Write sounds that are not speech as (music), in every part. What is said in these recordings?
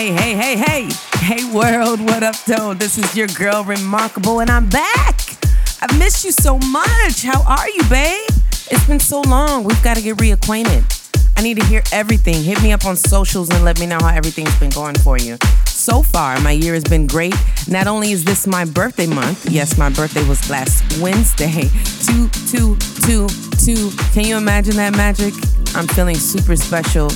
Hey, hey, hey, hey. Hey, world, what up, though? This is your girl, Rimarkable, and I'm back. I've missed you so much. How are you, babe? It's been so long. We've got to get reacquainted. I need to hear everything. Hit me up on socials and let me know how everything's been going for you. So far, my year has been great. Not only is this my birthday month, yes, my birthday was last Wednesday. (laughs) Two, two, two, two. Can you imagine that magic? I'm feeling super special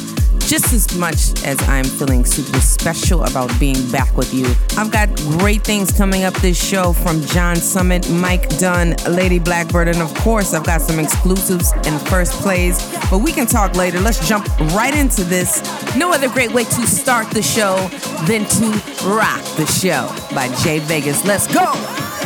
just as much as I'm feeling super special about being back with you. I've got great things coming up this show from John Summit, Mike Dunn, Lady Blackbird, and of course, I've got some exclusives in first plays, But we can talk later. Let's jump right into this. No other great way to start the show than to rock the show by Jay Vegas. Let's go!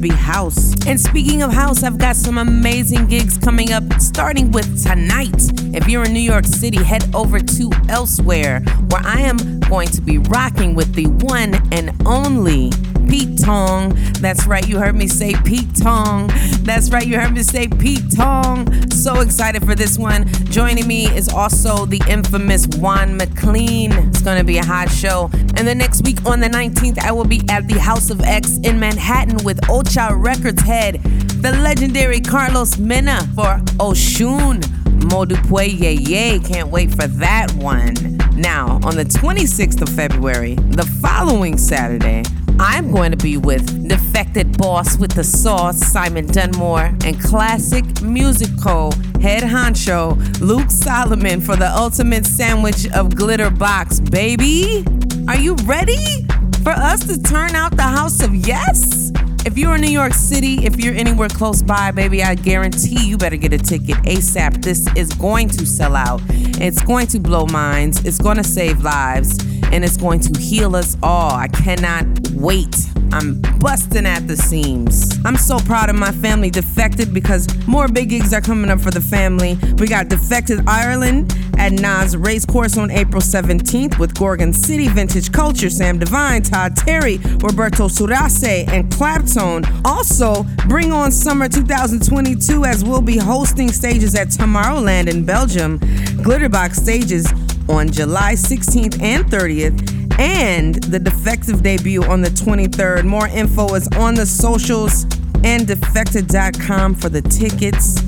Be House. And speaking of house, I've got some amazing gigs coming up, starting with tonight. If you're in New York City, head over to Elsewhere, where I am going to be rocking with the one and only Pete Tong. That's right, you heard me say Pete Tong. That's right, you heard me say Pete Tong. So excited for this one. Joining me is also the infamous Juan MacLean. It's gonna be a hot show. And the next week on the 19th, I will be at the House of X in Manhattan with Ocha Records head, the legendary Carlos Mena for Oshun. Modupue Ye Ye. Can't wait for that one. Now, on the 26th of February, the following Saturday, I'm going to be with Defected Boss with the Sauce, Simon Dunmore, and Classic Musical head honcho, Luke Solomon, for the ultimate sandwich of Glitterbox, baby. Are you ready for us to turn out the house of yes? If you're in New York City, if you're anywhere close by, baby, I guarantee you better get a ticket ASAP. This is going to sell out. It's going to blow minds. It's going to save lives and it's going to heal us all. I cannot wait. I'm busting at the seams. I'm so proud of my family, Defected, because more big gigs are coming up for the family. We got Defected Ireland at Naas Racecourse on April 17th with Gorgon City Vintage Culture, Sam Divine, Todd Terry, Roberto Surace, and Claptone. Also, bring on summer 2022 as we'll be hosting stages at Tomorrowland in Belgium, Glitterbox stages on July 16th and 30th, and the Defective debut on the 23rd. More info is on the socials and defected.com for the tickets.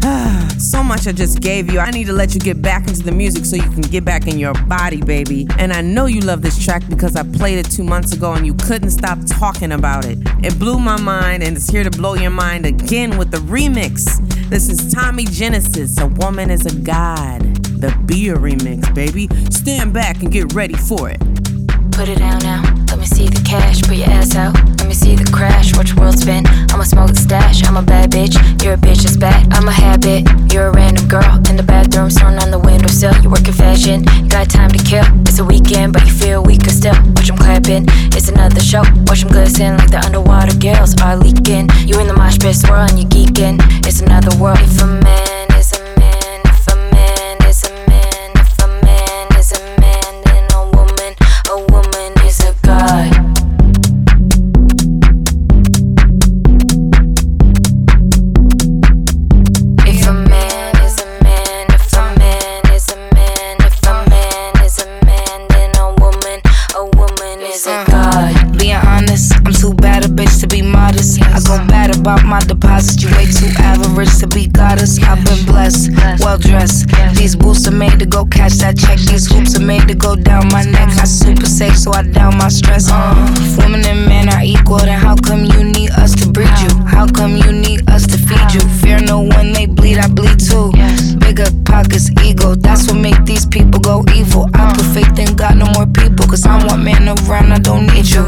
(sighs) so much I just gave you. I need to let you get back into the music so you can get back in your body, baby. And I know you love this track because I played it two months ago and you couldn't stop talking about it. It blew my mind and it's here to blow your mind again with the remix. This is Tommy Genesis, A Woman is a God the Bia remix, baby. Stand back and get ready for it. Put it down now. Let me see the cash. Put your ass out. Let me see the crash. Watch the world spin. I'ma smoke the stash. I'm a bad bitch. You're a bitch that's bad. I'm a habit. You're a random girl in the bathroom, thrown on the windowsill. You work in fashion. You got time to kill. It's a weekend, but you feel weaker still. Watch them clapping. It's another show. Watch them glisten like the underwater girls are leaking. You in the mosh pit swirling. You geeking. It's another world. If a man about my deposits. You way too average to be goddess. I've been blessed, well dressed. These boots are made to go catch that check. These hoops are made to go down my neck. I super sex, so I down my stress. Uh, women and men are equal, then how come you need us to breed you? How come you need us to feed you? Fear no one, they bleed, I bleed too. Bigger pockets, ego. That's what make these people go evil. I put faith in God, no more people. Cause I'm one man around, I don't need you.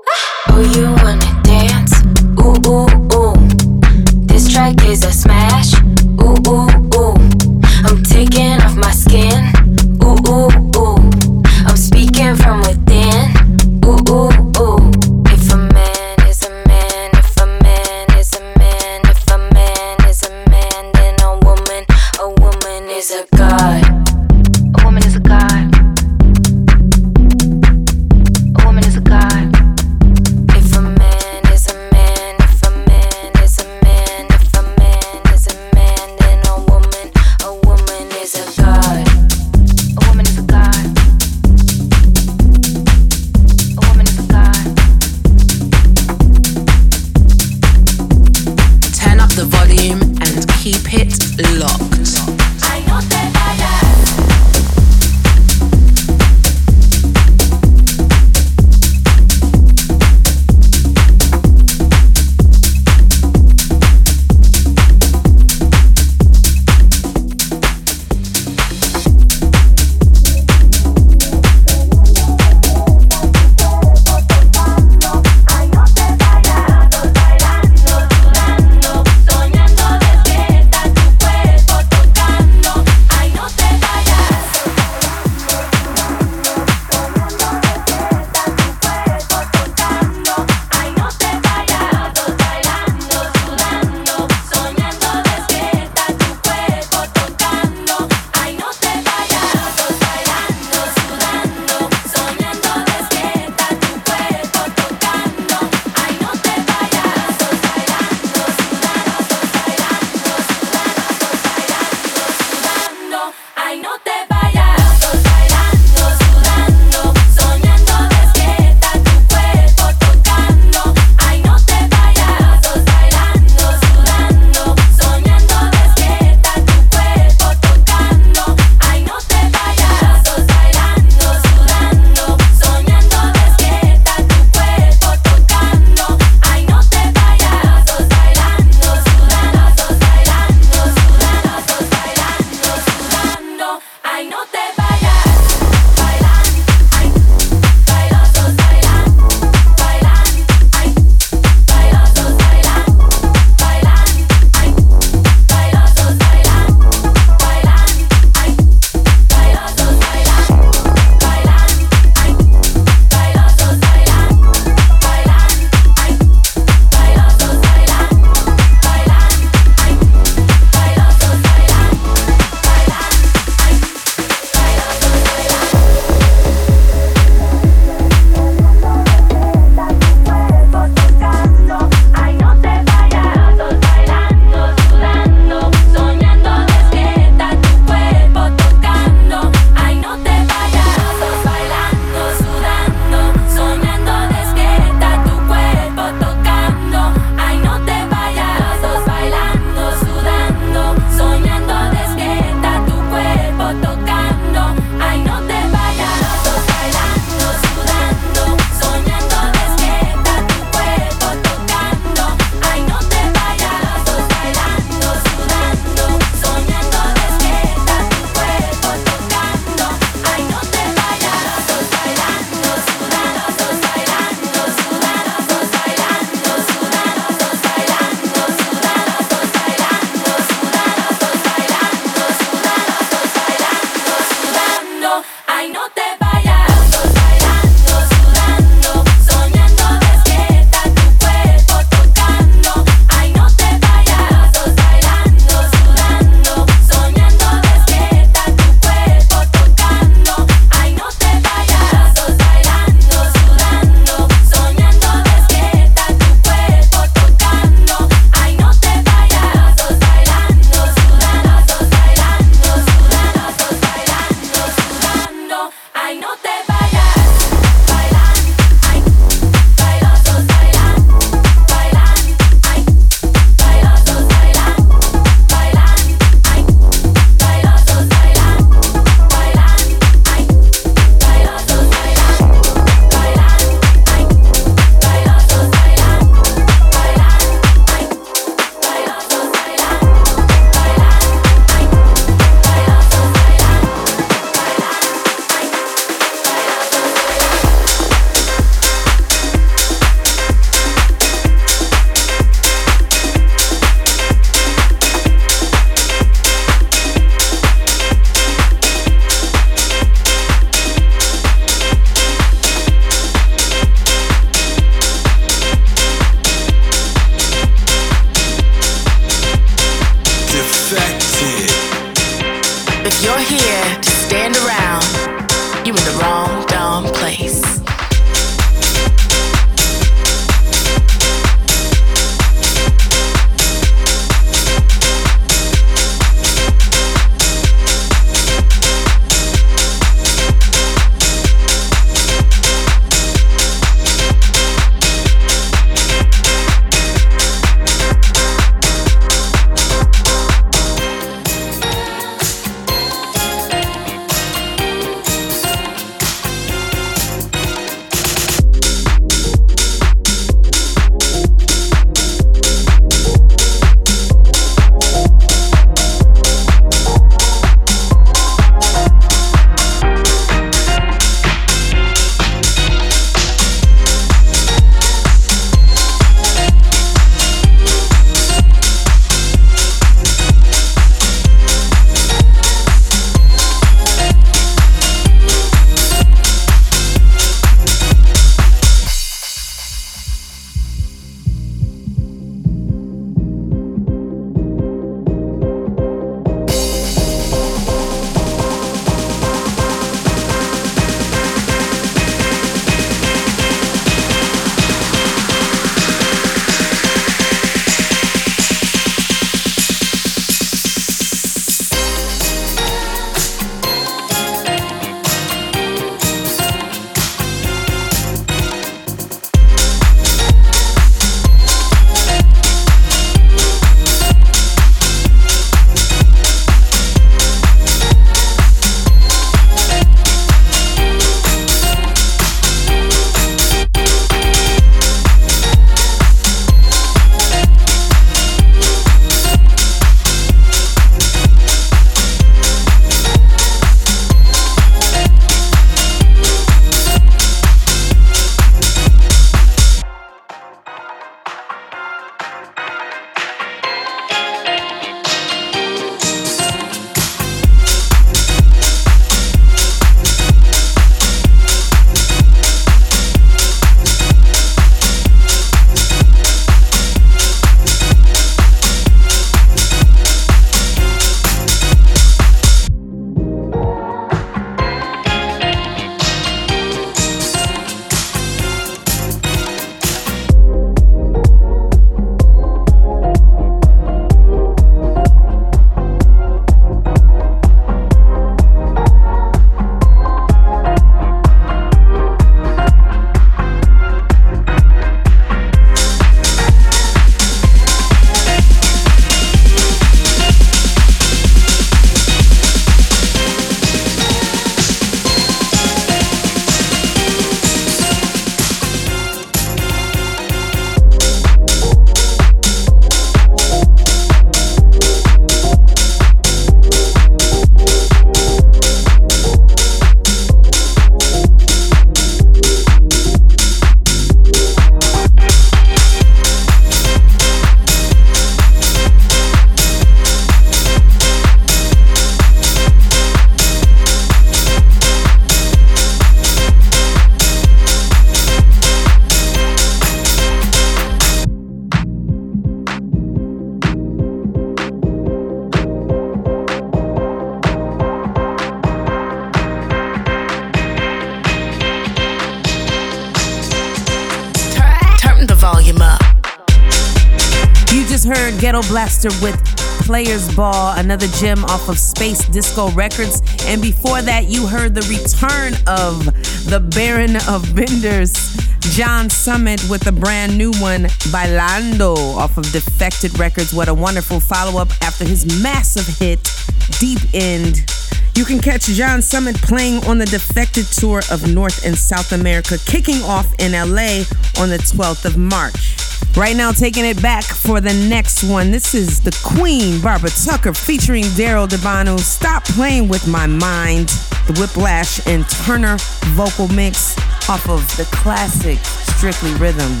Blaster with Players Ball, another gem off of Spacedisco Records. And before that, you heard the return of the Baron of Benders, John Summit, with a brand new one, Bailando, off of Defected Records. What a wonderful follow up after his massive hit, Deep End. You can catch John Summit playing on the Defected Tour of North and South America, kicking off in LA on the 12th of March. Right now, taking it back for the next one. This is the Queen, Barbara Tucker, featuring Darryl D'Bonneau. Stop playing with my mind. The Whiplash and Turner vocal mix off of the classic Strictly Rhythm.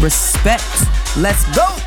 Respect. Let's go.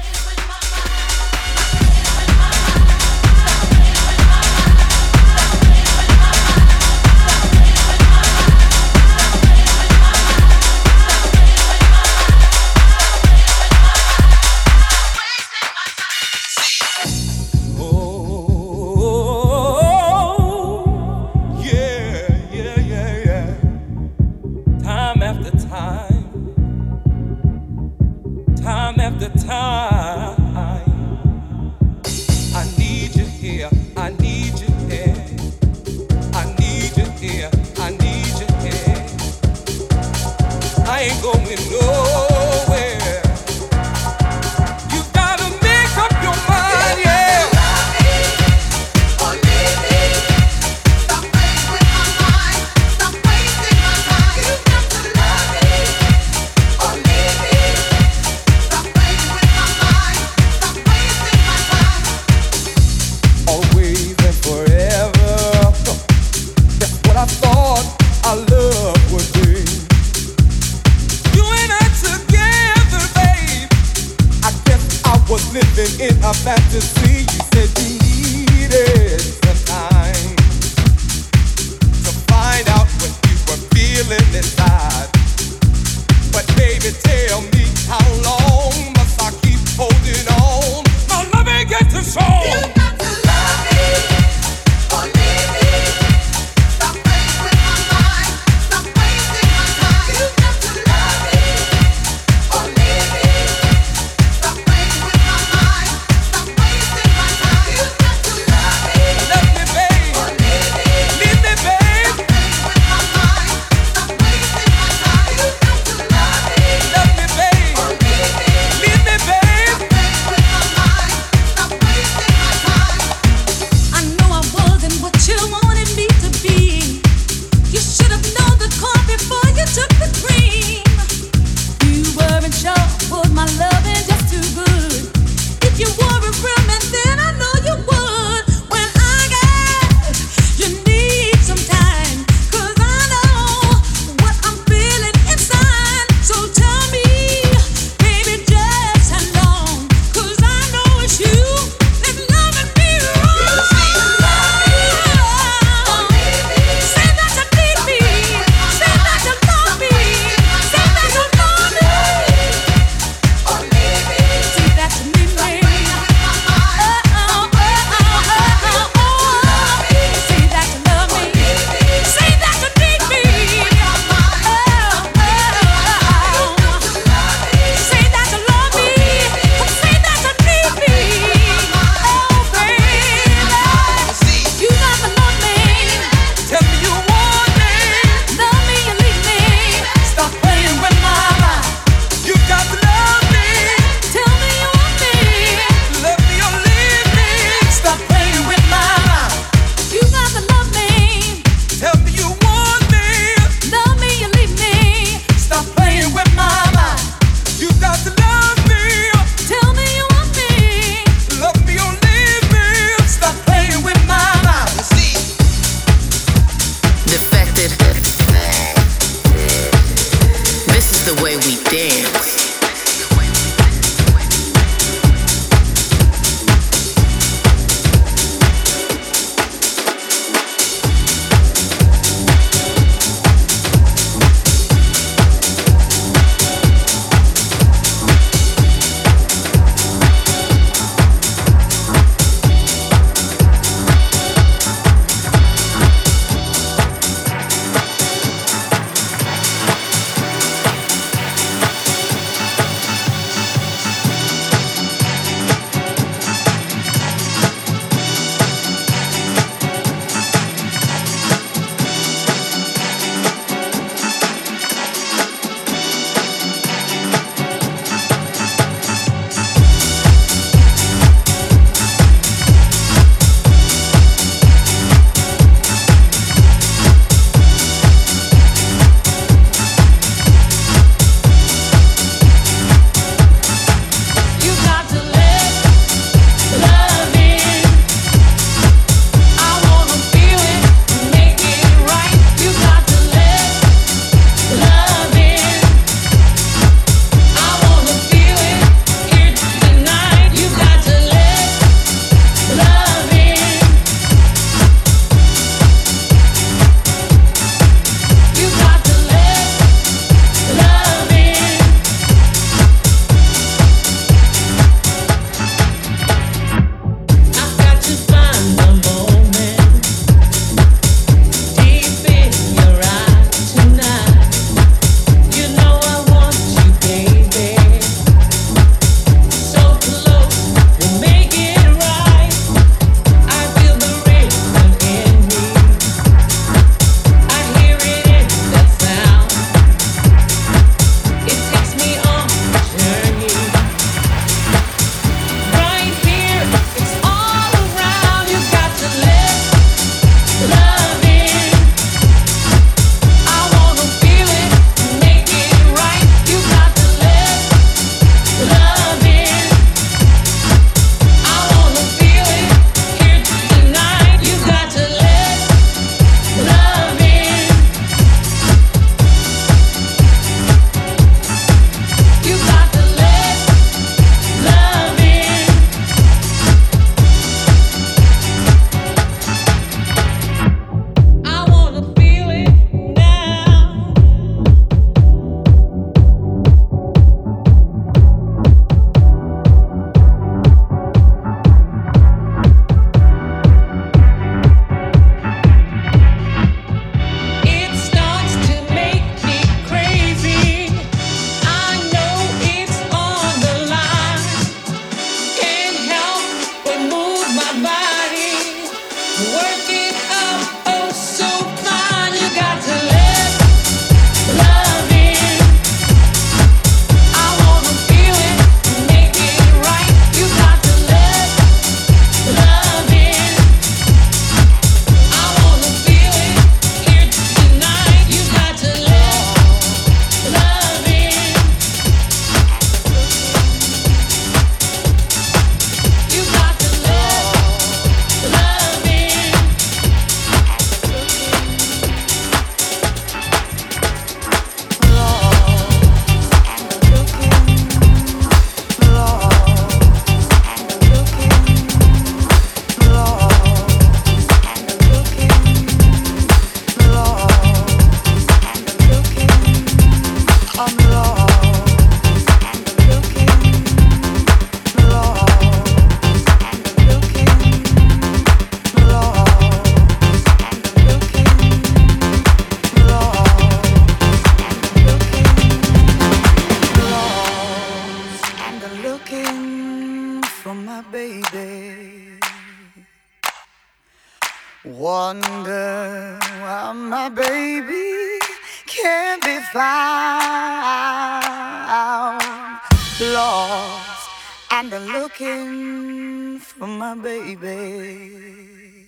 For my baby.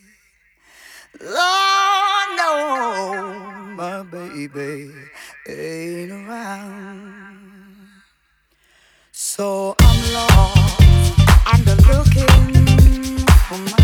Lord, no, my baby ain't around. So I'm lost and looking for my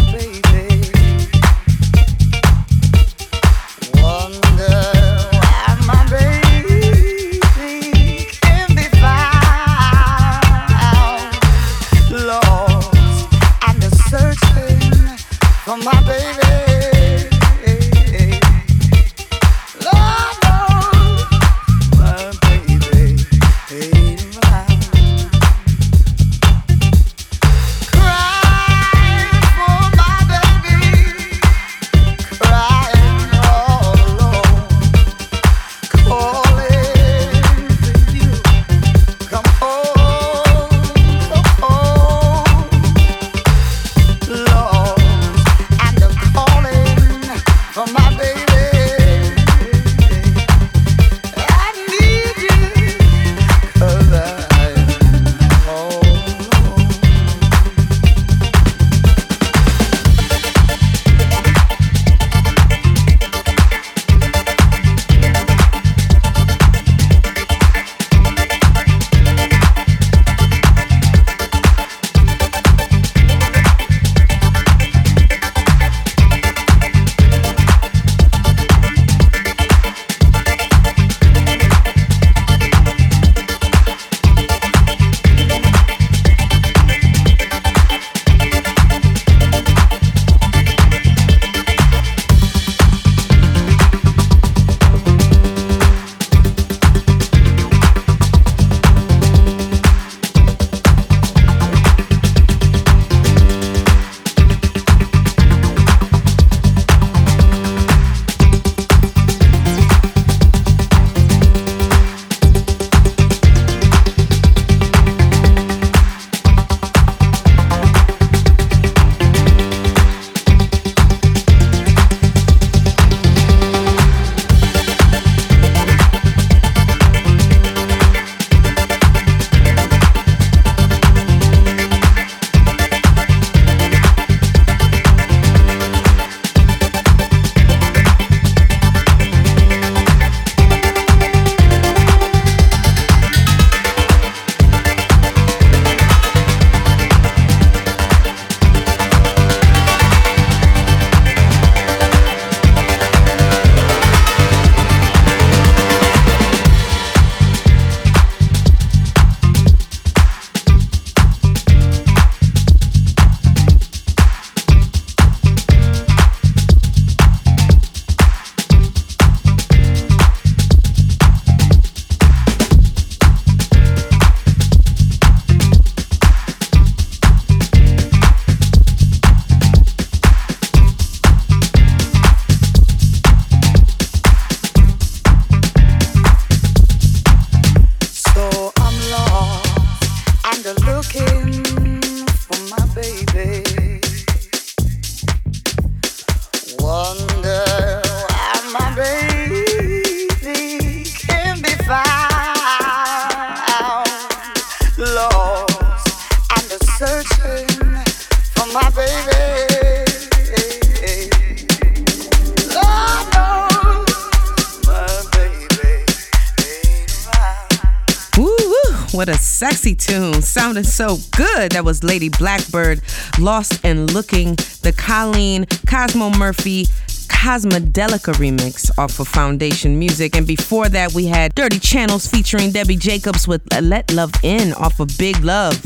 sounded so good. That was Lady Blackbird, Lost and Looking, the Colleen Cosmo Murphy Cosmodelica remix off of Foundation Music. And before that, we had Dirty Channels featuring Debbie Jacobs with Let Love In off of Big Love.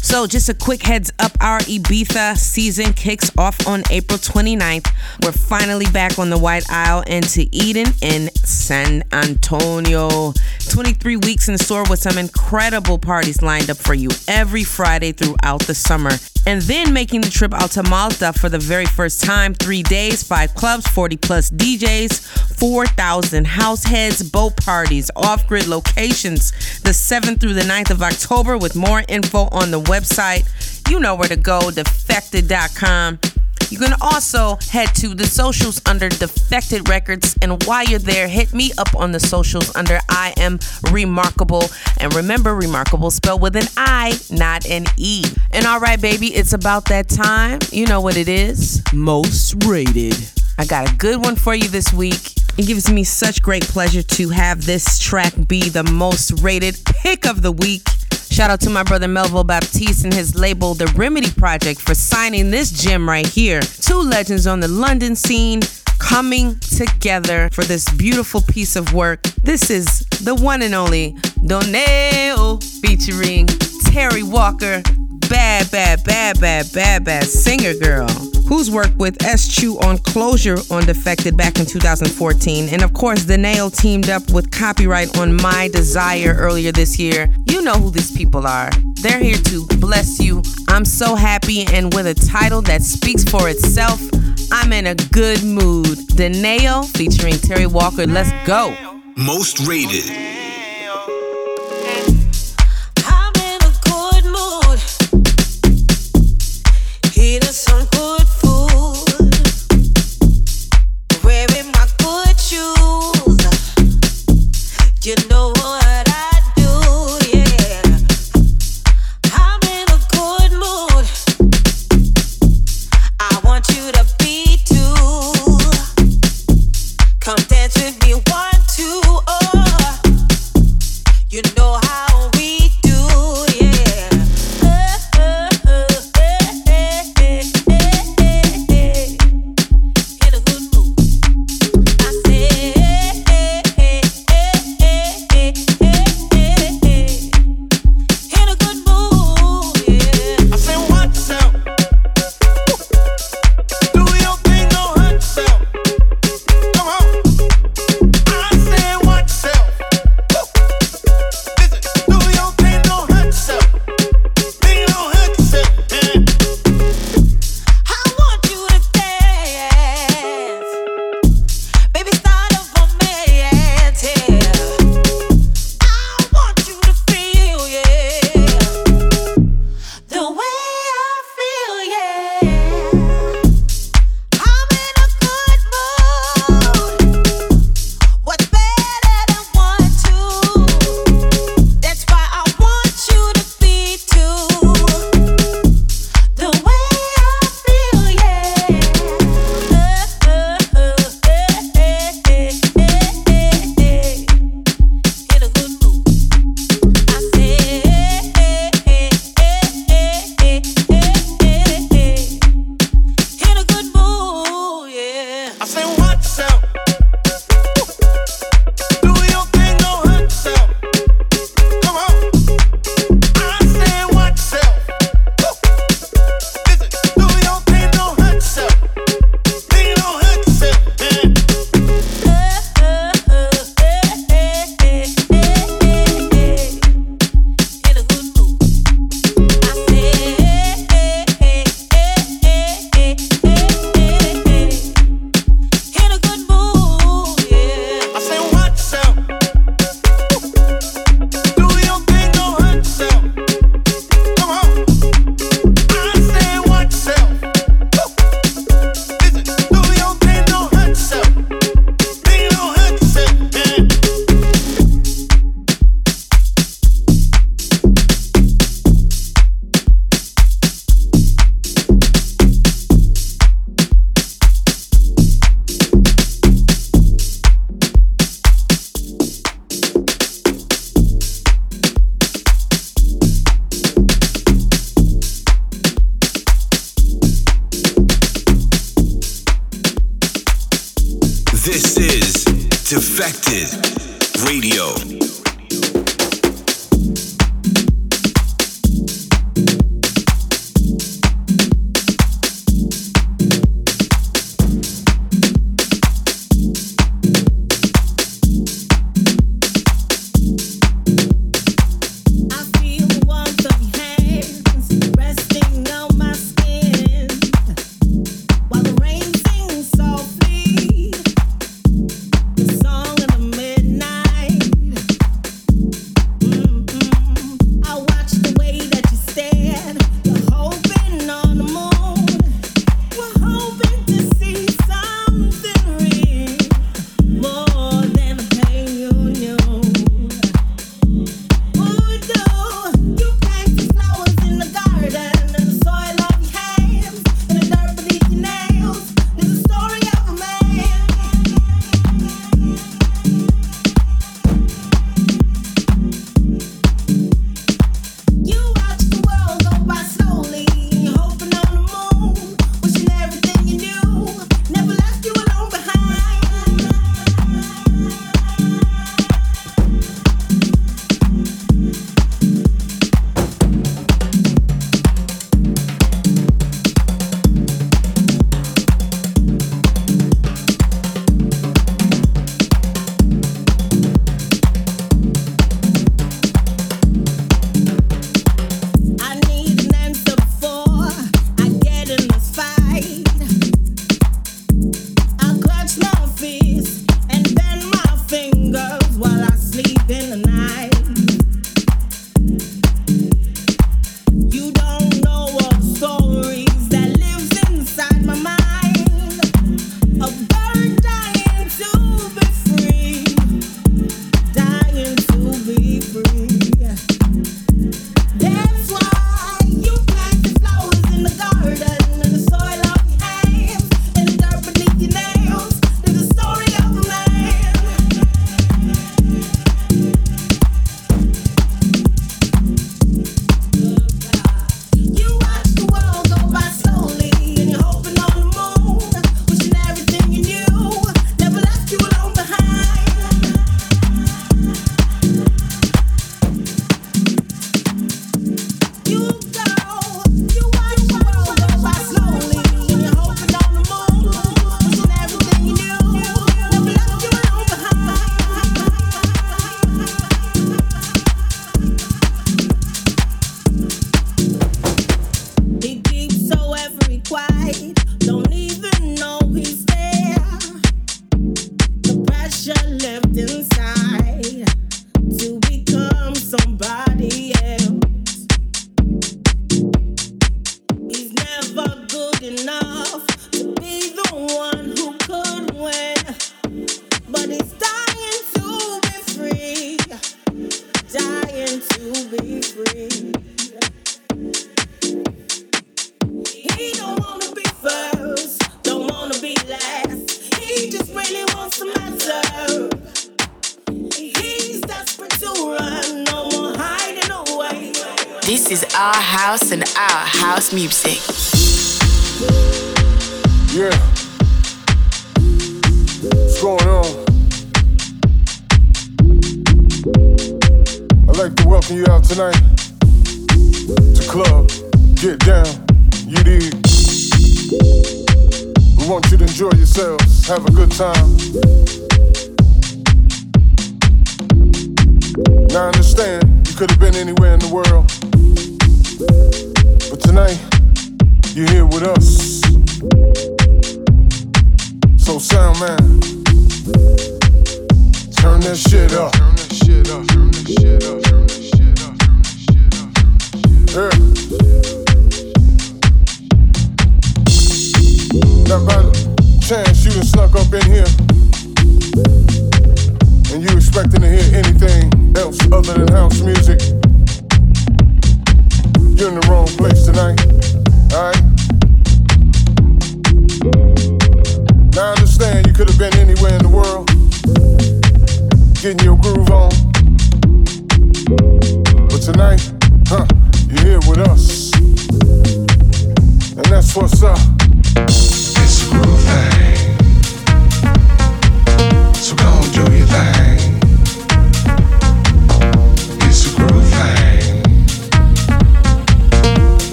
So, just a quick heads up our Ibiza season kicks off on April 29th. We're finally back on the White Isle and to Eden in San Antonio. 23 weeks in store with some incredible parties lined up for you every Friday throughout the summer. And then making the trip out to Malta for the very first time. Three days, five clubs, 40 plus DJs, 4,000 house heads, boat parties, off grid locations, the 7th through the 9th of October, with more info on the website. You know where to go, defected.com. You can also head to the socials under Defected Records. And while you're there, hit me up on the socials under I am Rimarkable. And remember, Rimarkable spelled with an I, not an E. And all right, baby, it's about that time. You know what it is. Most rated. I got a good one for you this week. It gives me such great pleasure to have this track be the most rated pick of the week. Shout out to my brother Melville Baptiste and his label, The Remedy Project, for signing this gem right here. Two legends on the London scene coming together for this beautiful piece of work. This is the one and only Donae'O featuring Terri Walker, bad, bad, bad, bad, bad, bad singer girl who's worked with S. Chew on Closure on Defected back in 2014. And of course, Donae'O teamed up with Copyright on My Desire earlier this year. You know who these people are. They're here to bless you. I'm so happy, and with a title that speaks for itself, I'm in a good mood. Donae'O featuring Terri Walker. Let's go. Most rated.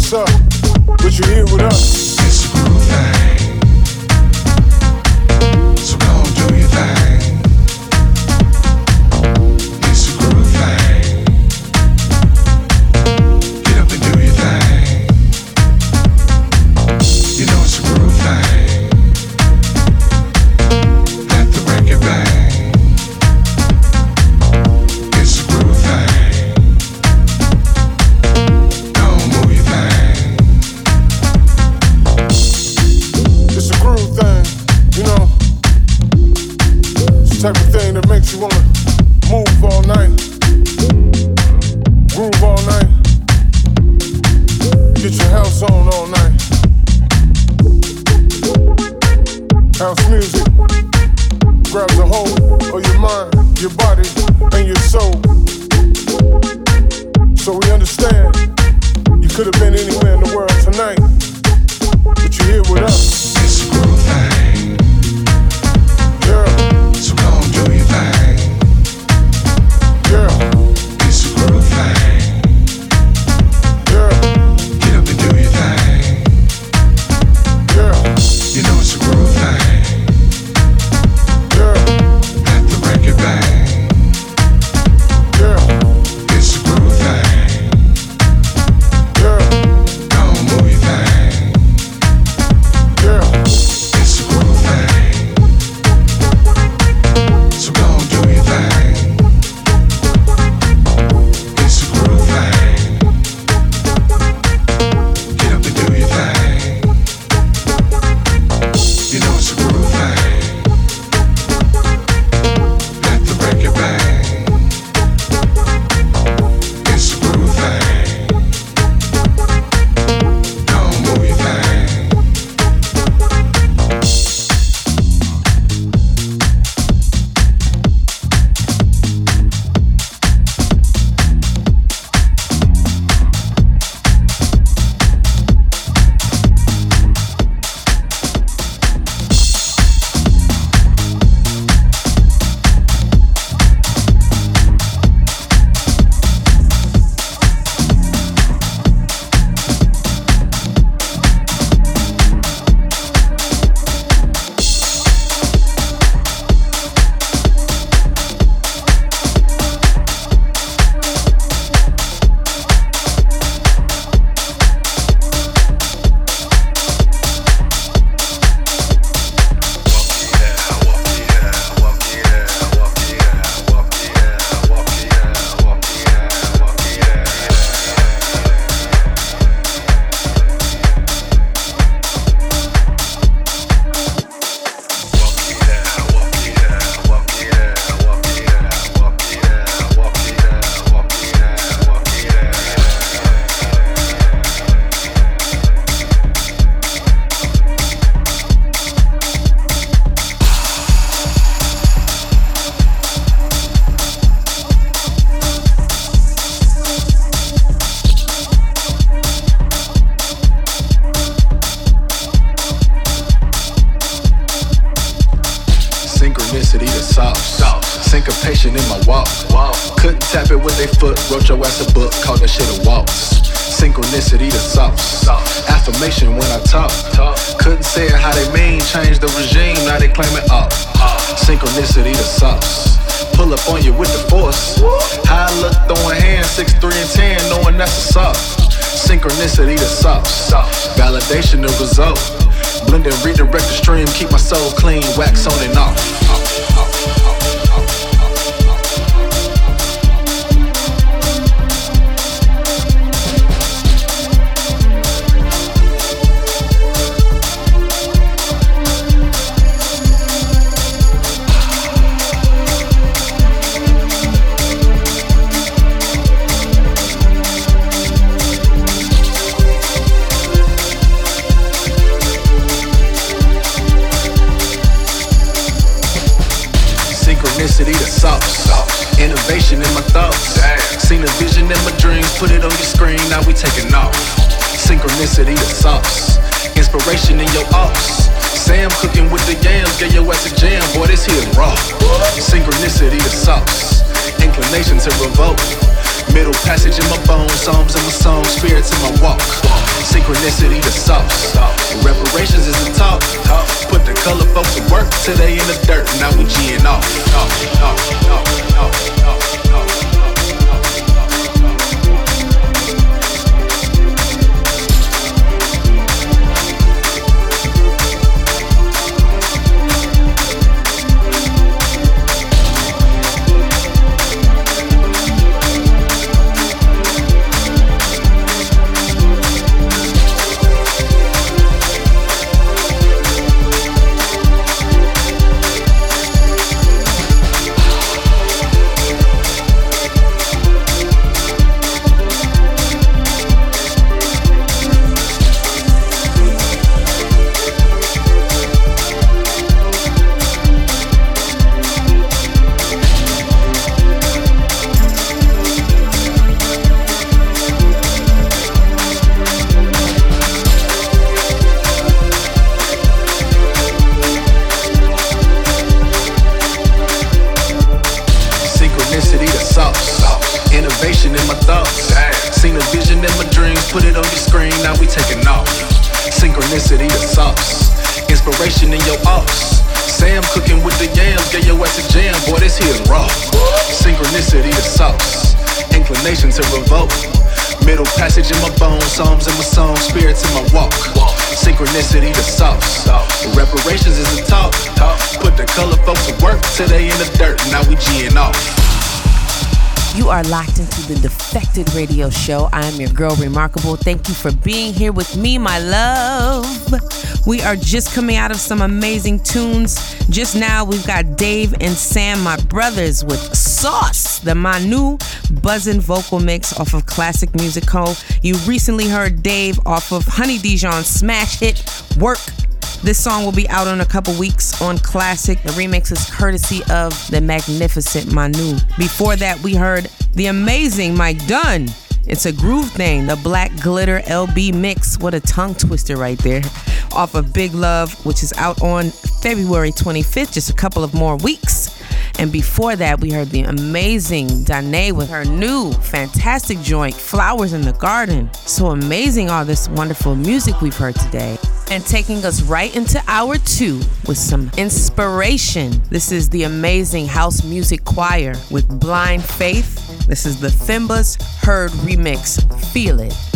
what's up? Would you hear with us. Synchronicity the sauce. Affirmation when I talk. Couldn't say it how they mean, change the regime, now they claim it up. Synchronicity the sauce. Pull up on you with the force. High look, throwing hands, 6, 3, and 10, knowing that's a sauce. Synchronicity the sauce. Validation the result. Blend and redirect the stream, keep my soul clean, wax on and off. Innovation in my thoughts. Seen a vision in my dreams, put it on your screen, now we taking off. Synchronicity the sauce. Inspiration in your ops. Sam cooking with the yams, get your ass a jam, boy, this here is raw. Synchronicity the sauce. Inclination to revolt. Middle passage in my bones, psalms in my song, spirits in my walk. Synchronicity the sauce. Reparations is the talk. Put the color folks to work they in the dirt. Now we G'ing off. Synchronicity Inspiration in your ops. Sam cooking with the yams, get your ass a jam, boy, this here is raw. Synchronicity the sauce. Inclination to revolt. Middle passage in my bones, psalms in my song, spirits in my walk. Synchronicity the sauce. Reparations is the talk. Put the color folks to work till they in the dirt. Now we G'ing off. You are locked into the Defected Radio Show. I am your girl, Rimarkable. Thank you for being here with me, my love. We are just coming out of some amazing tunes. Just now, we've got Dave and Sam, my brothers, with Sauce, the Manoo buzzing vocal mix off of Classic Music Co. You recently heard Dave off of Honey Dijon's smash hit Work. This song will be out in a couple weeks on Classic. The remix is courtesy of the magnificent Manoo. Before that, we heard the amazing Mike Dunn. It's a groove thing, the Black Glitter LB mix. What a tongue twister right there. Off of Big Love, which is out on February 25th, just a couple of more weeks. And before that, we heard the amazing Danae with her new fantastic joint, Flowers in the Garden. So amazing, all this wonderful music we've heard today. And taking us right into hour two with some inspiration. This is the amazing House Music Choir with Blind Faith. This is the Themba's Herd remix. Feel it.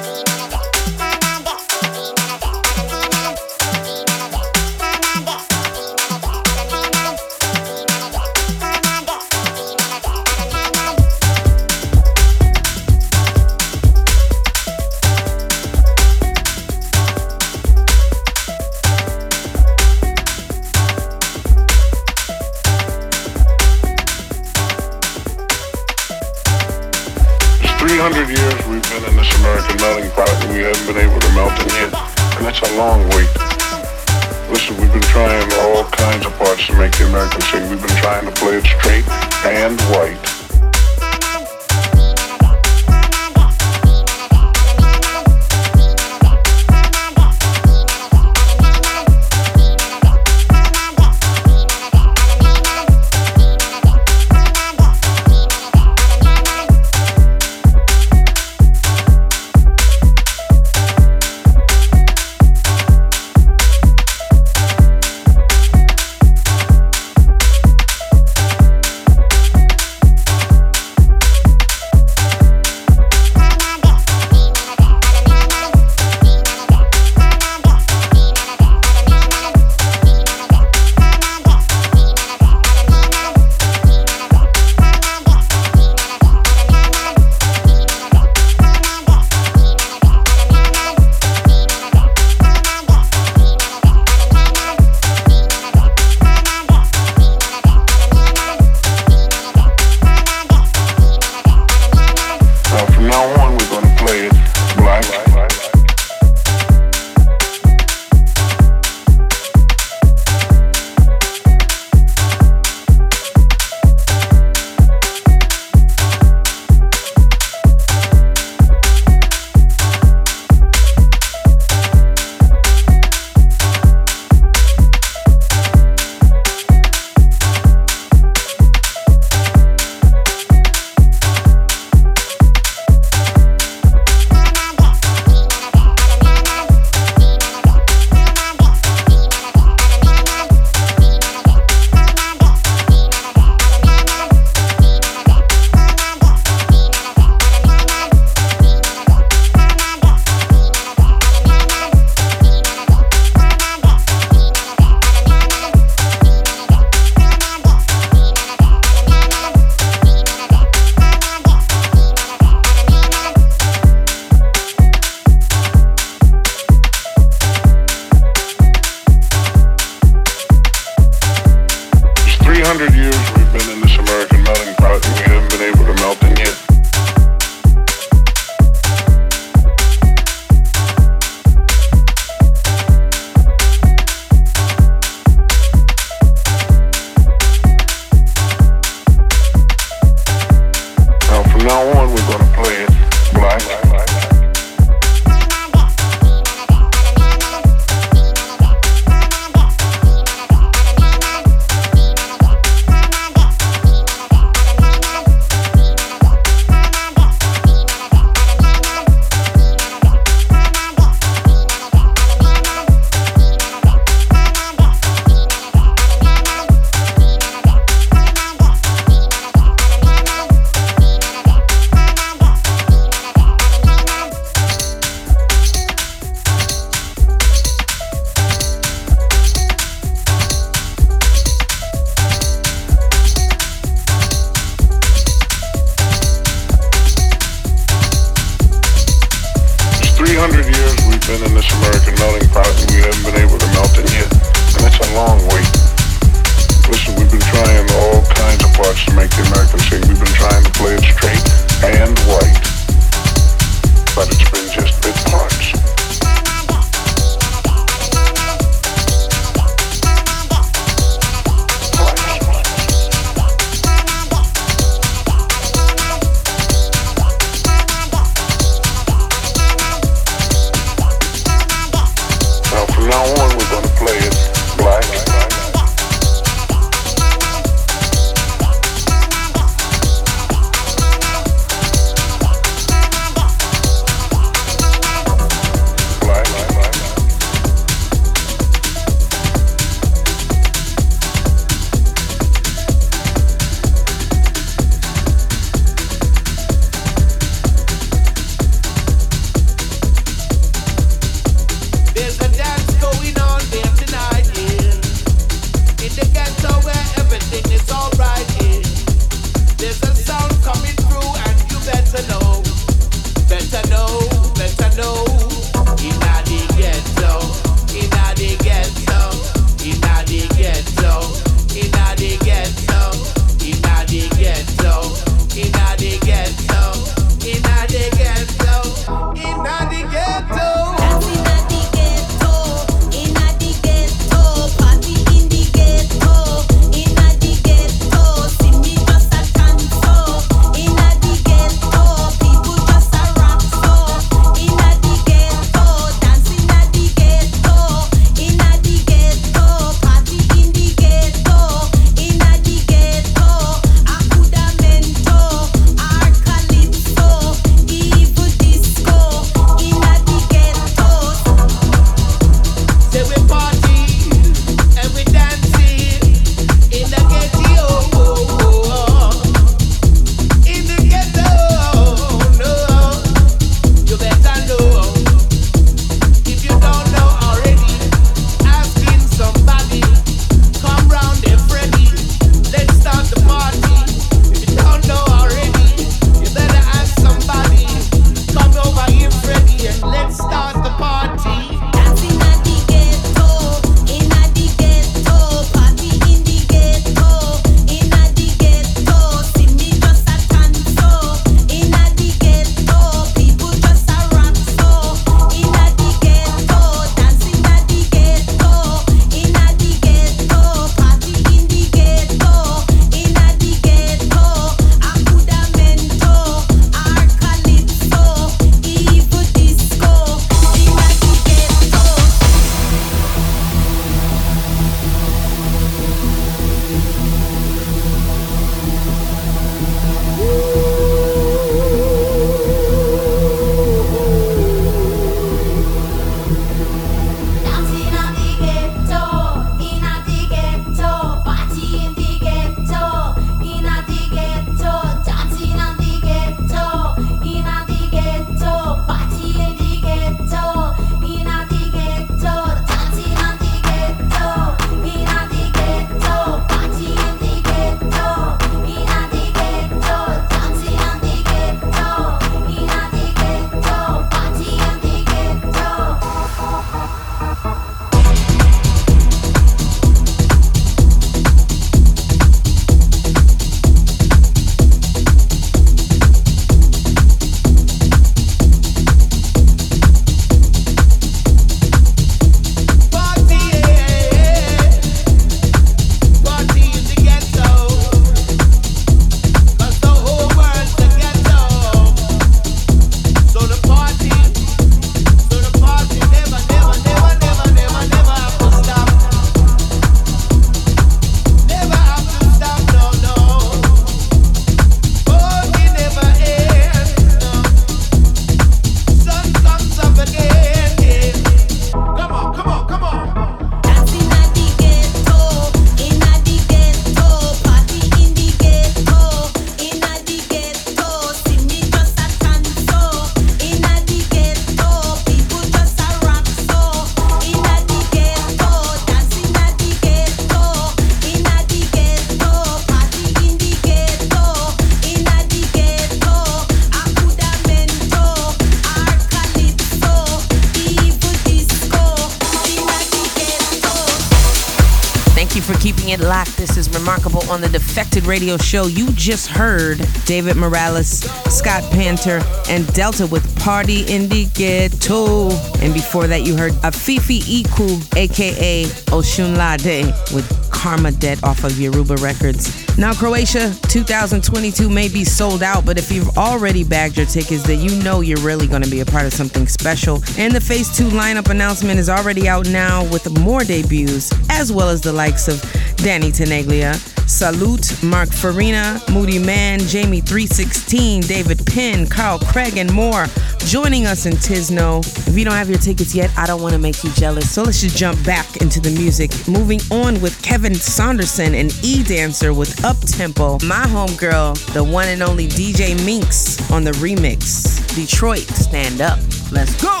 Radio Show. You just heard David Morales, Scott Paynter, and Delta with Party in the Ghetto. And before that, you heard Afefe Iku, aka Osunlade, with Karma Debt off of Yoruba Records. Now, Croatia 2022 may be sold out, but if you've already bagged your tickets, then you know you're really going to be a part of something special. And the Phase 2 lineup announcement is already out now with more debuts, as well as the likes of Danny Tenaglia, Salute, Mark Farina, Moodymann, Jamie 316, David Penn, Carl Craig, and more joining us in Tisno. If you don't have your tickets yet, I don't want to make you jealous. So let's just jump back into the music. Moving on with Kevin Saunderson and E Dancer with Up Tempo. My homegirl, the one and only DJ Minx on the remix. Detroit, stand up. Let's go.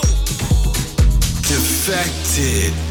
Defected.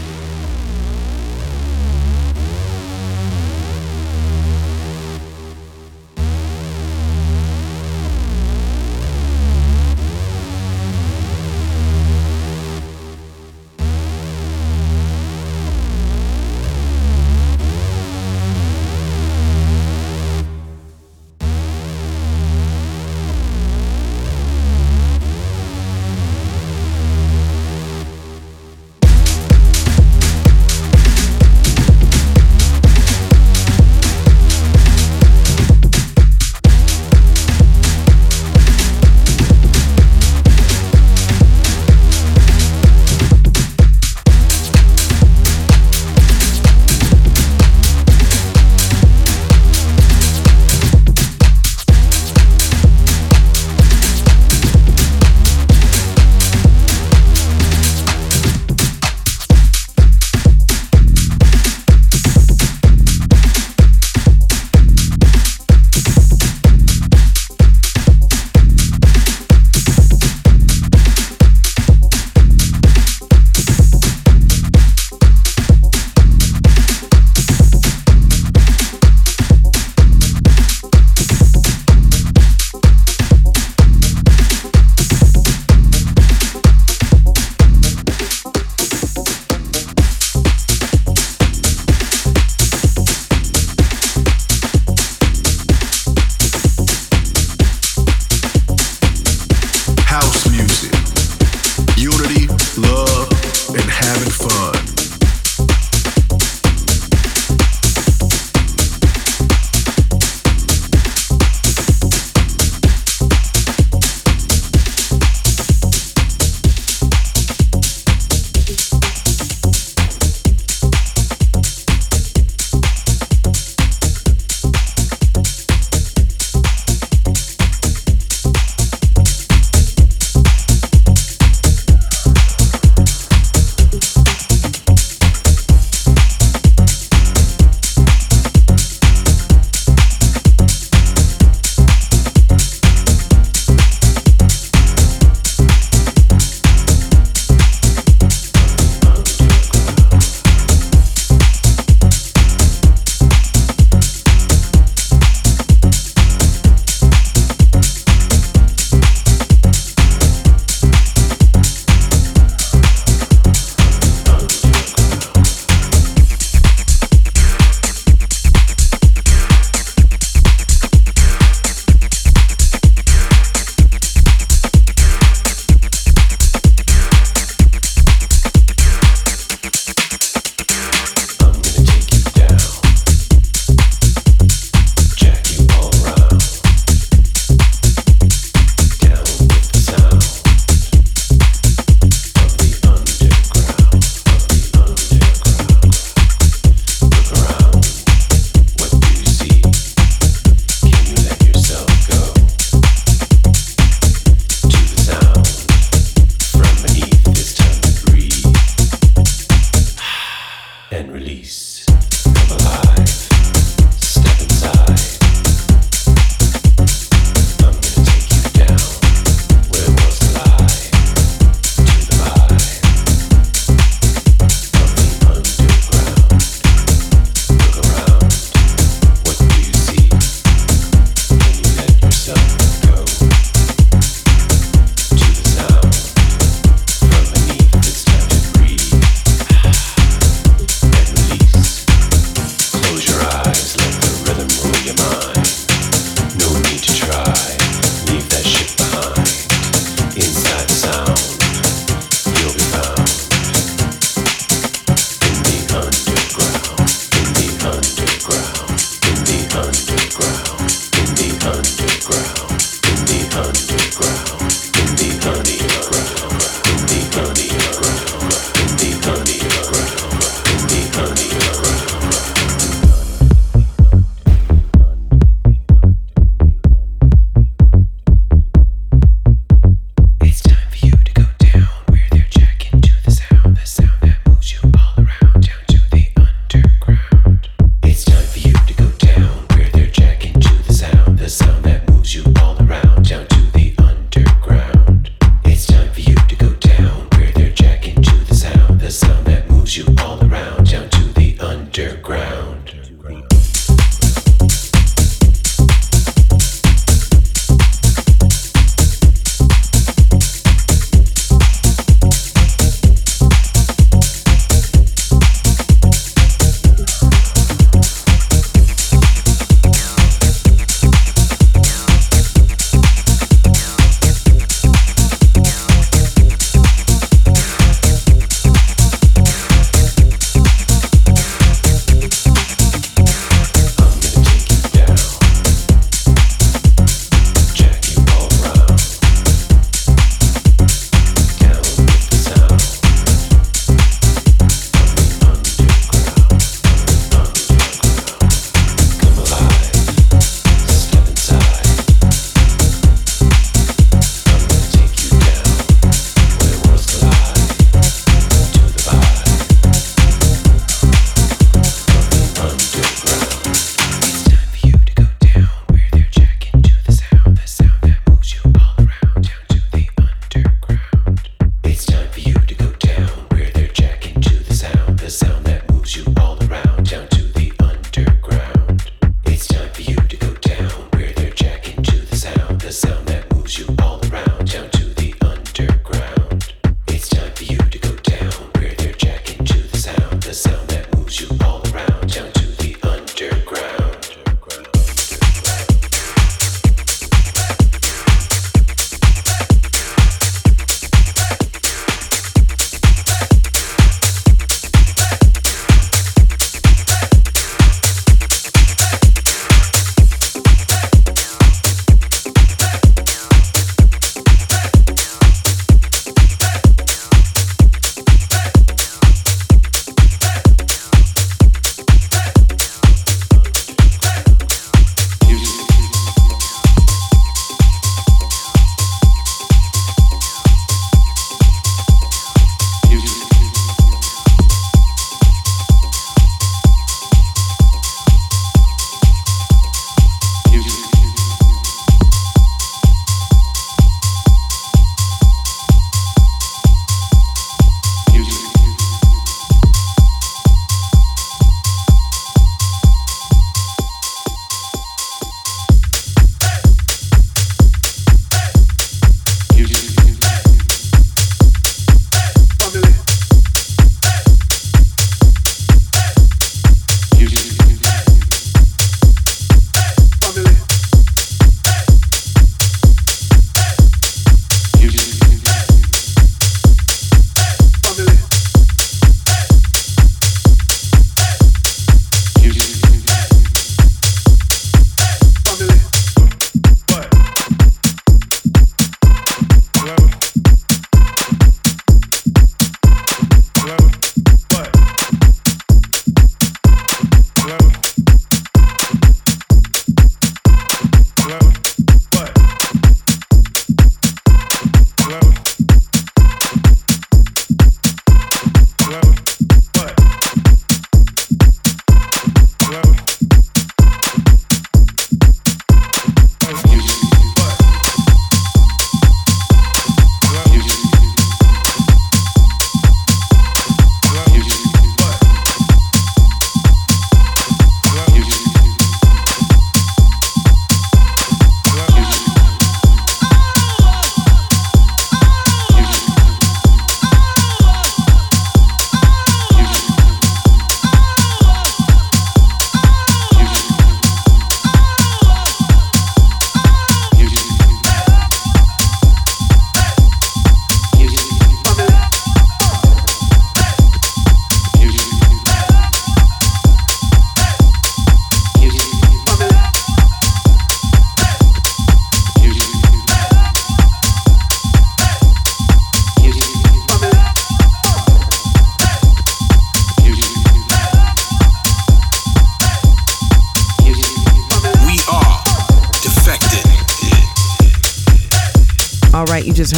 Underground.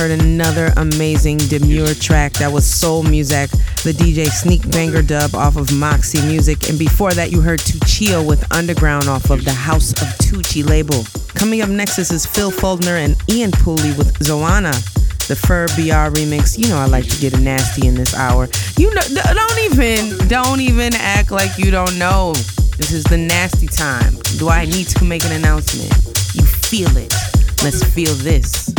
Heard another amazing Demuir track that was Soul Muzak, the DJ Sneak Banger dub off of Moxy Muzik. And before that, you heard Tuccillo with Underground off of the House of Tucci label. Coming up next, this is Phil Fuldner and Ian Pooley with Zoana, the Fer BR remix. You know I like to get nasty in this hour. You know, don't even, don't even act like you don't know. This is the nasty time. Do I need to make an announcement? You feel it. Let's feel this.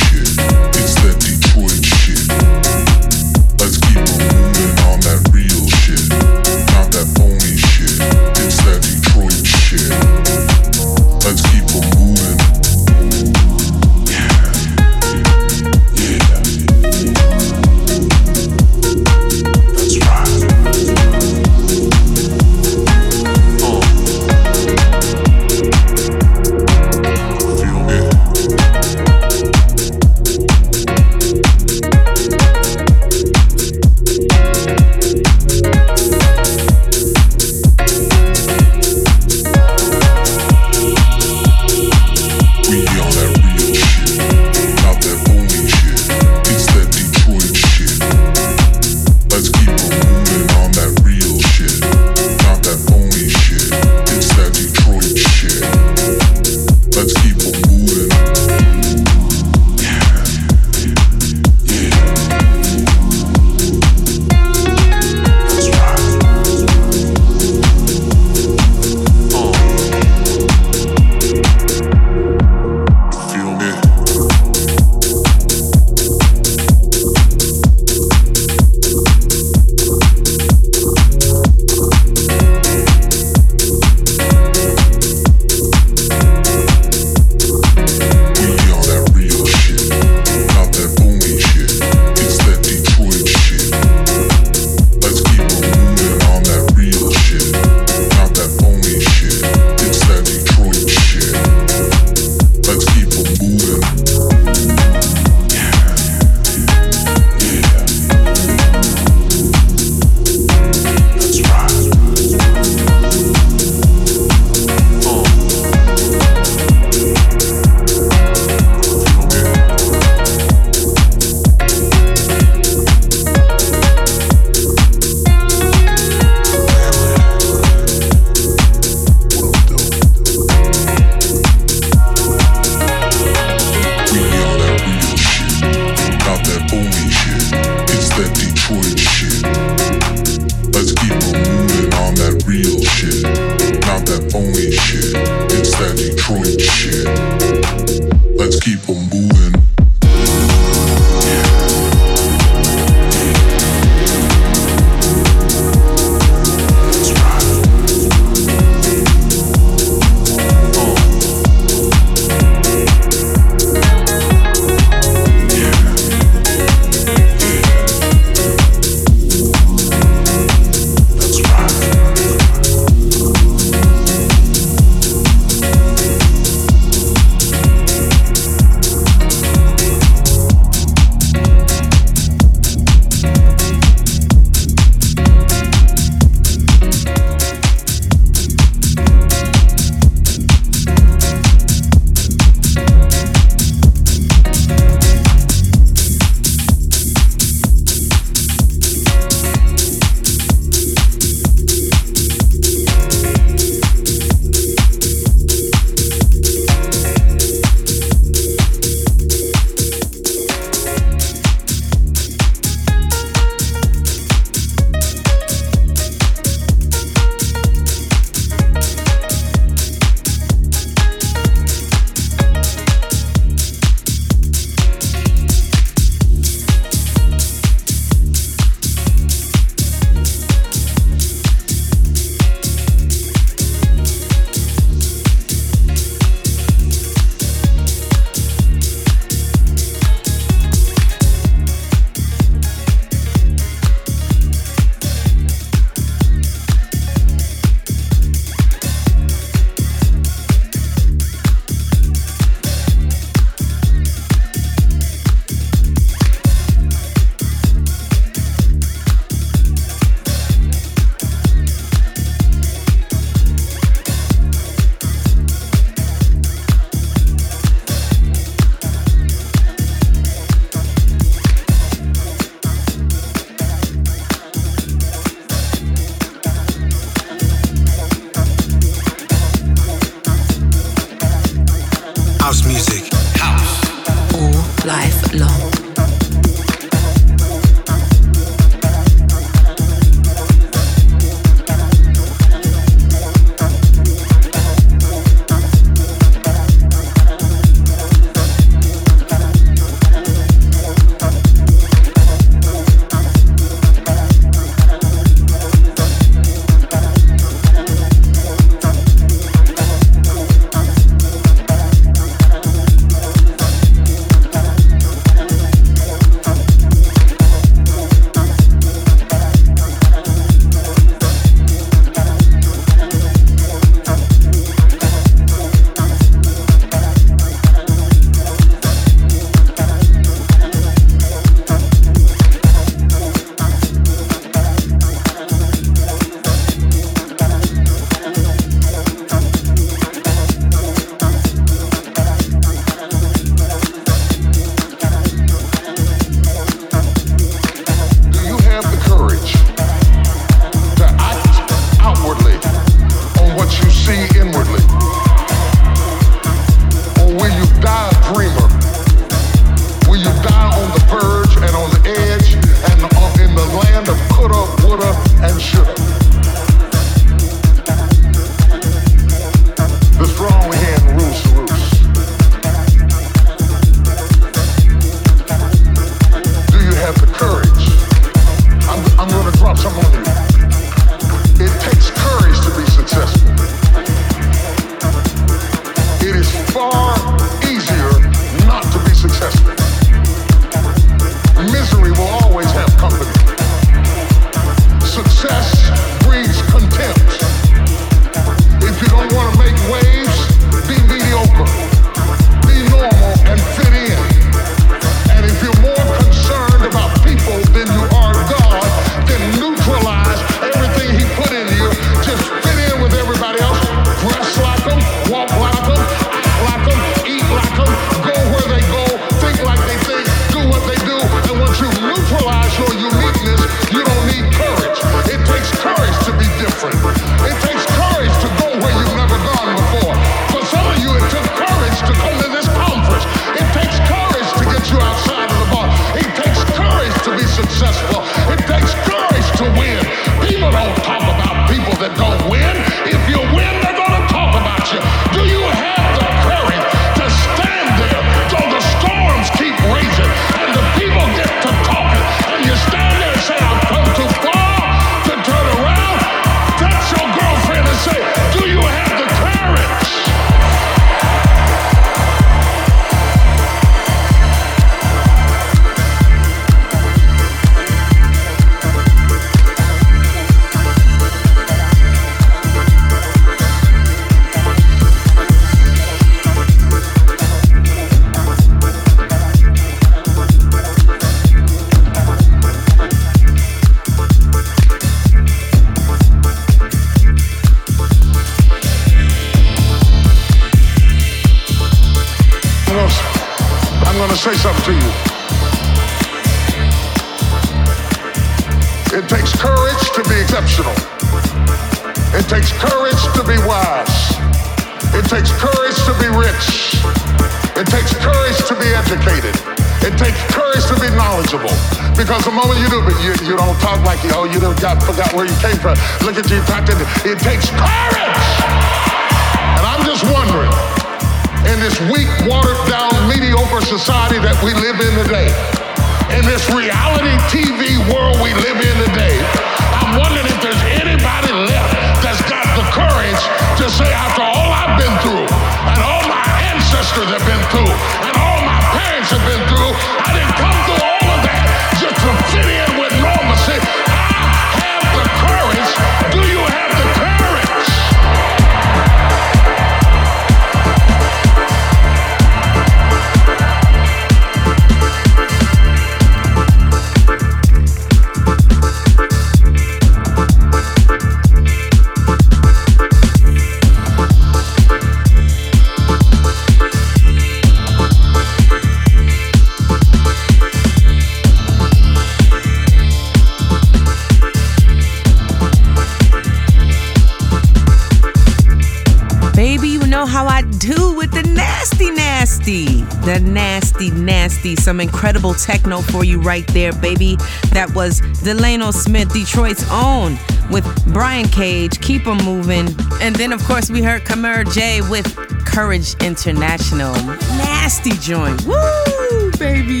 60. Some incredible techno for you right there, baby. That was Delano Smith, Detroit's own, with Brian Kage, Keep 'em Moving. And then, of course, we heard Cumhur Jay with Courage International. Nasty joint. Woo, baby.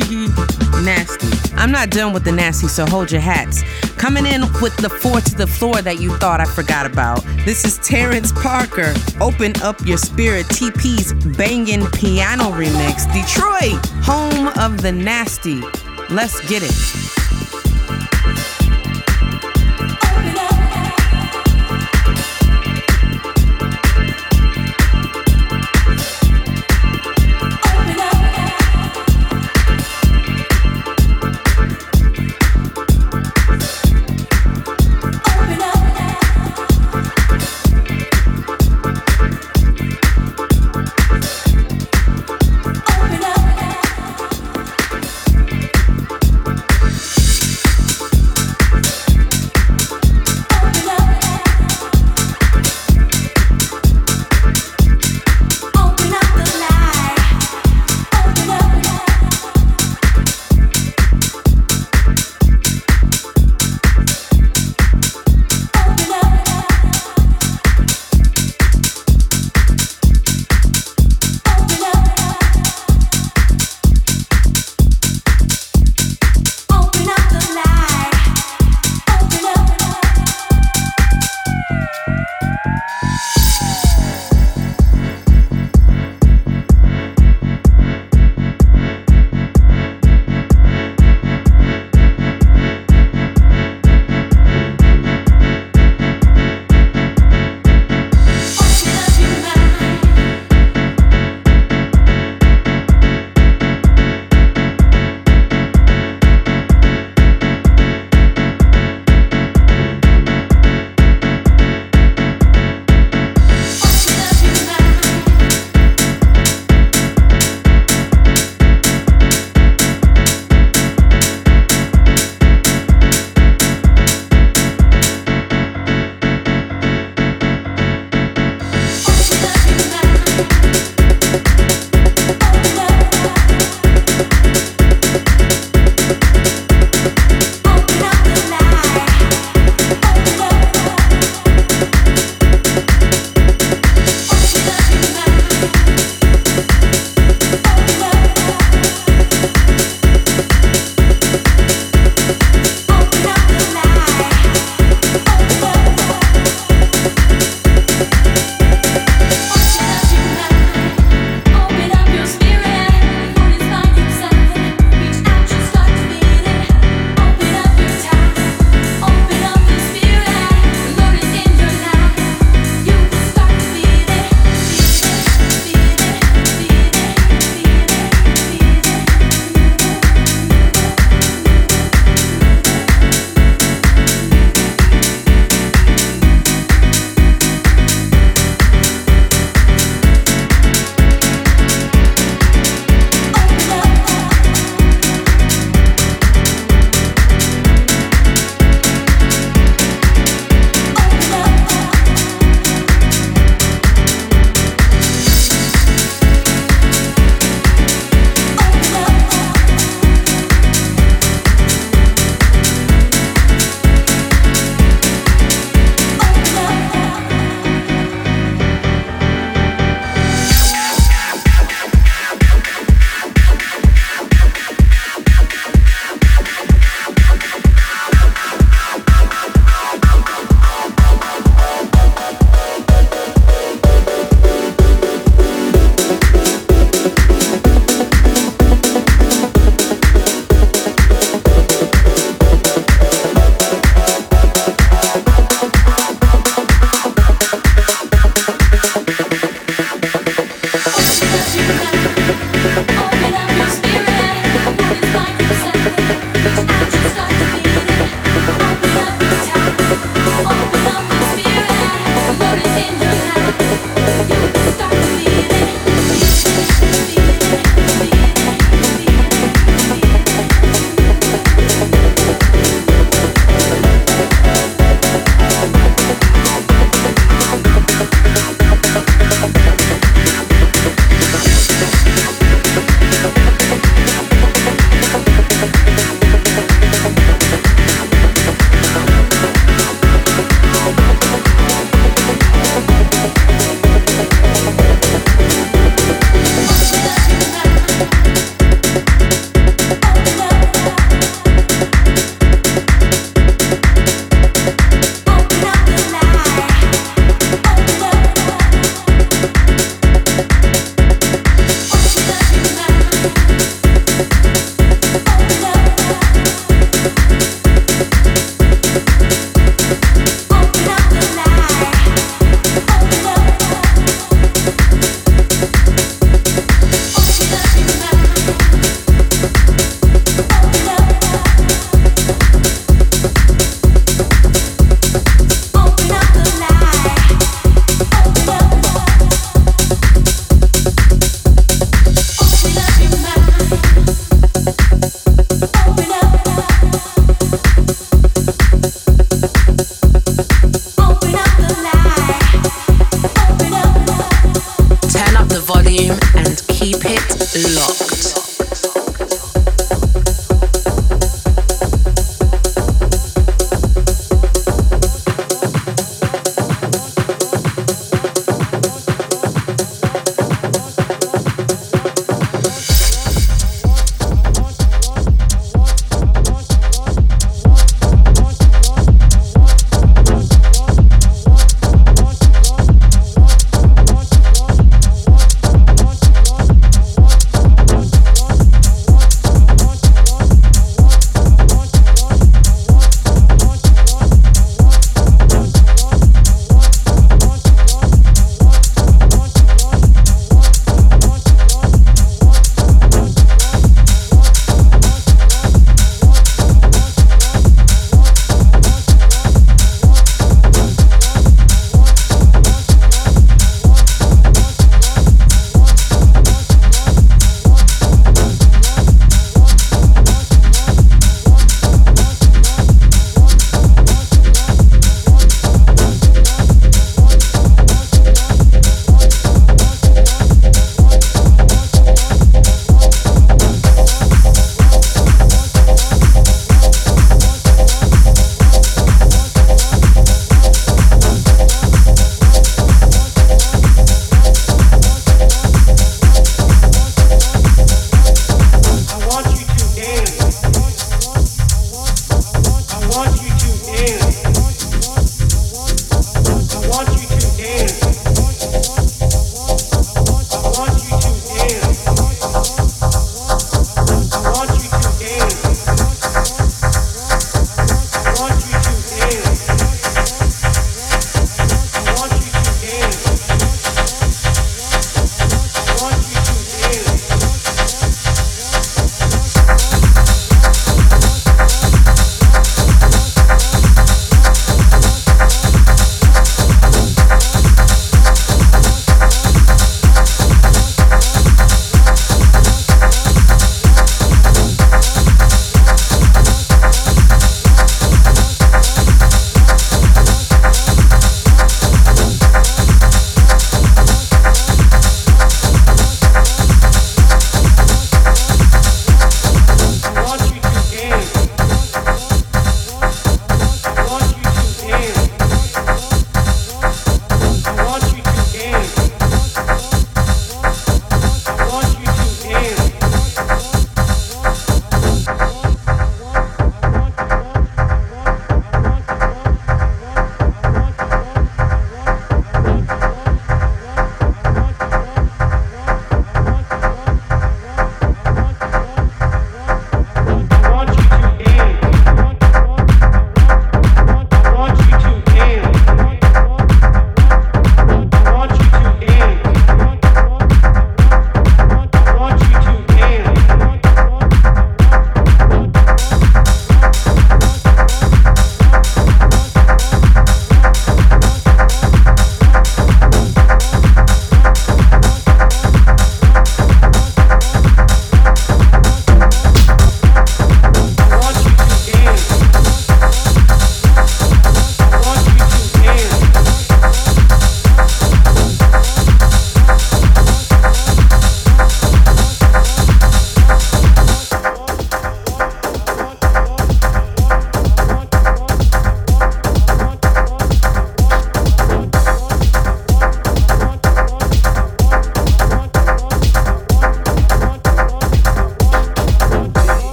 Nasty. I'm not done with the nasty, so hold your hats. Coming in with the four to the floor that you thought I forgot about. This is Terrence Parker. Open up your spirit. TP's banging piano remix. Detroit, home of the nasty. Let's get it.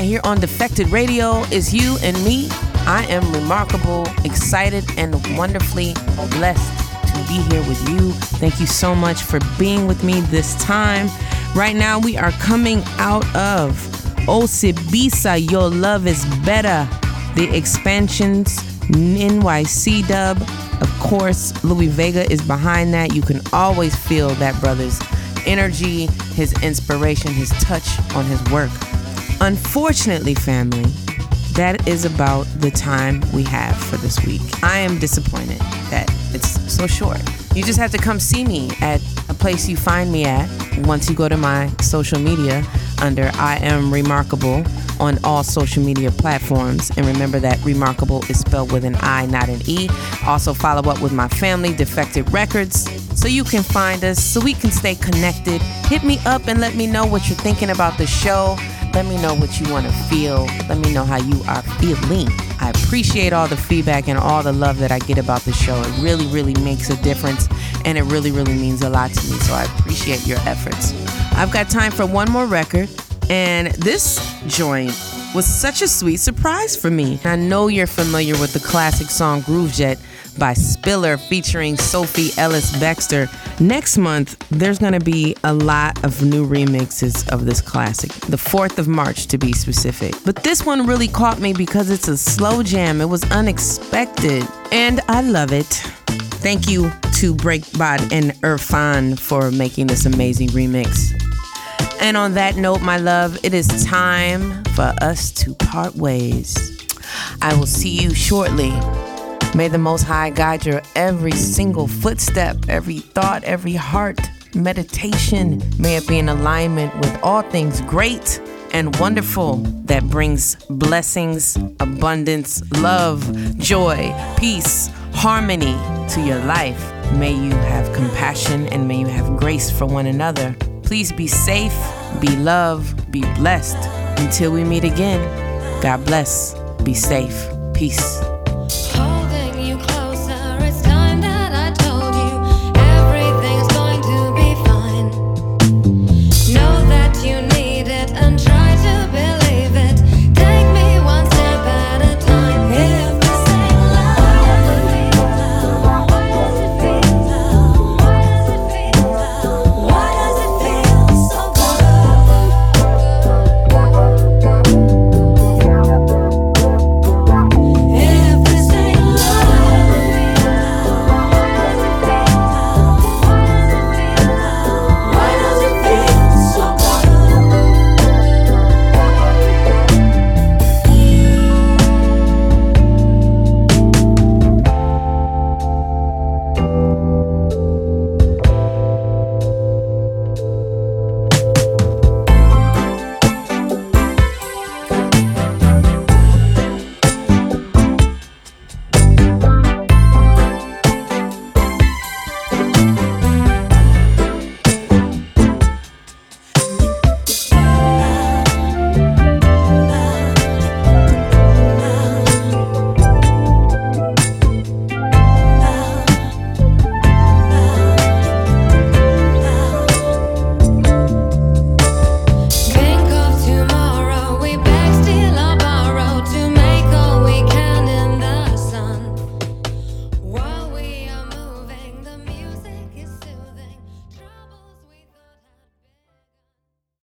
Right here on Defected Radio is you and me. I am Rimarkable, excited, and wonderfully blessed to be here with you. Thank you so much for being with me this time. Right now, we are coming out of Osibisa, Your Love is Better, the expansions, NYC dub. Of course, Louie Vega is behind that. You can always feel that brother's energy, his inspiration, his touch on his work. Unfortunately, family, that is about the time we have for this week. I am disappointed that it's so short. You just have to come see me at a place you find me at once you go to my social media under I am Rimarkable on all social media platforms. And remember that Rimarkable is spelled with an I, not an E. Also, follow up with my family, Defected Records, so you can find us, so we can stay connected. Hit me up and let me know what you're thinking about the show. Let me know what you want to feel. Let me know how you are feeling. I appreciate all the feedback and all the love that I get about the show. It really, really makes a difference and it really, really means a lot to me. So I appreciate your efforts. I've got time for one more record, and this joint was such a sweet surprise for me. I know you're familiar with the classic song Groovejet by Spiller featuring Sophie Ellis Bextor. Next month, there's going to be a lot of new remixes of this classic, the 4th of March to be specific. But this one really caught me because it's a slow jam, it was unexpected, and I love it. Thank you to Breakbot and Irfan for making this amazing remix. And on that note, my love, it is time for us to part ways. I will see you shortly. May the Most High guide your every single footstep, every thought, every heart, meditation. May it be in alignment with all things great and wonderful that brings blessings, abundance, love, joy, peace, harmony to your life. May you have compassion and may you have grace for one another. Please be safe, be loved, be blessed. Until we meet again, God bless, be safe, peace.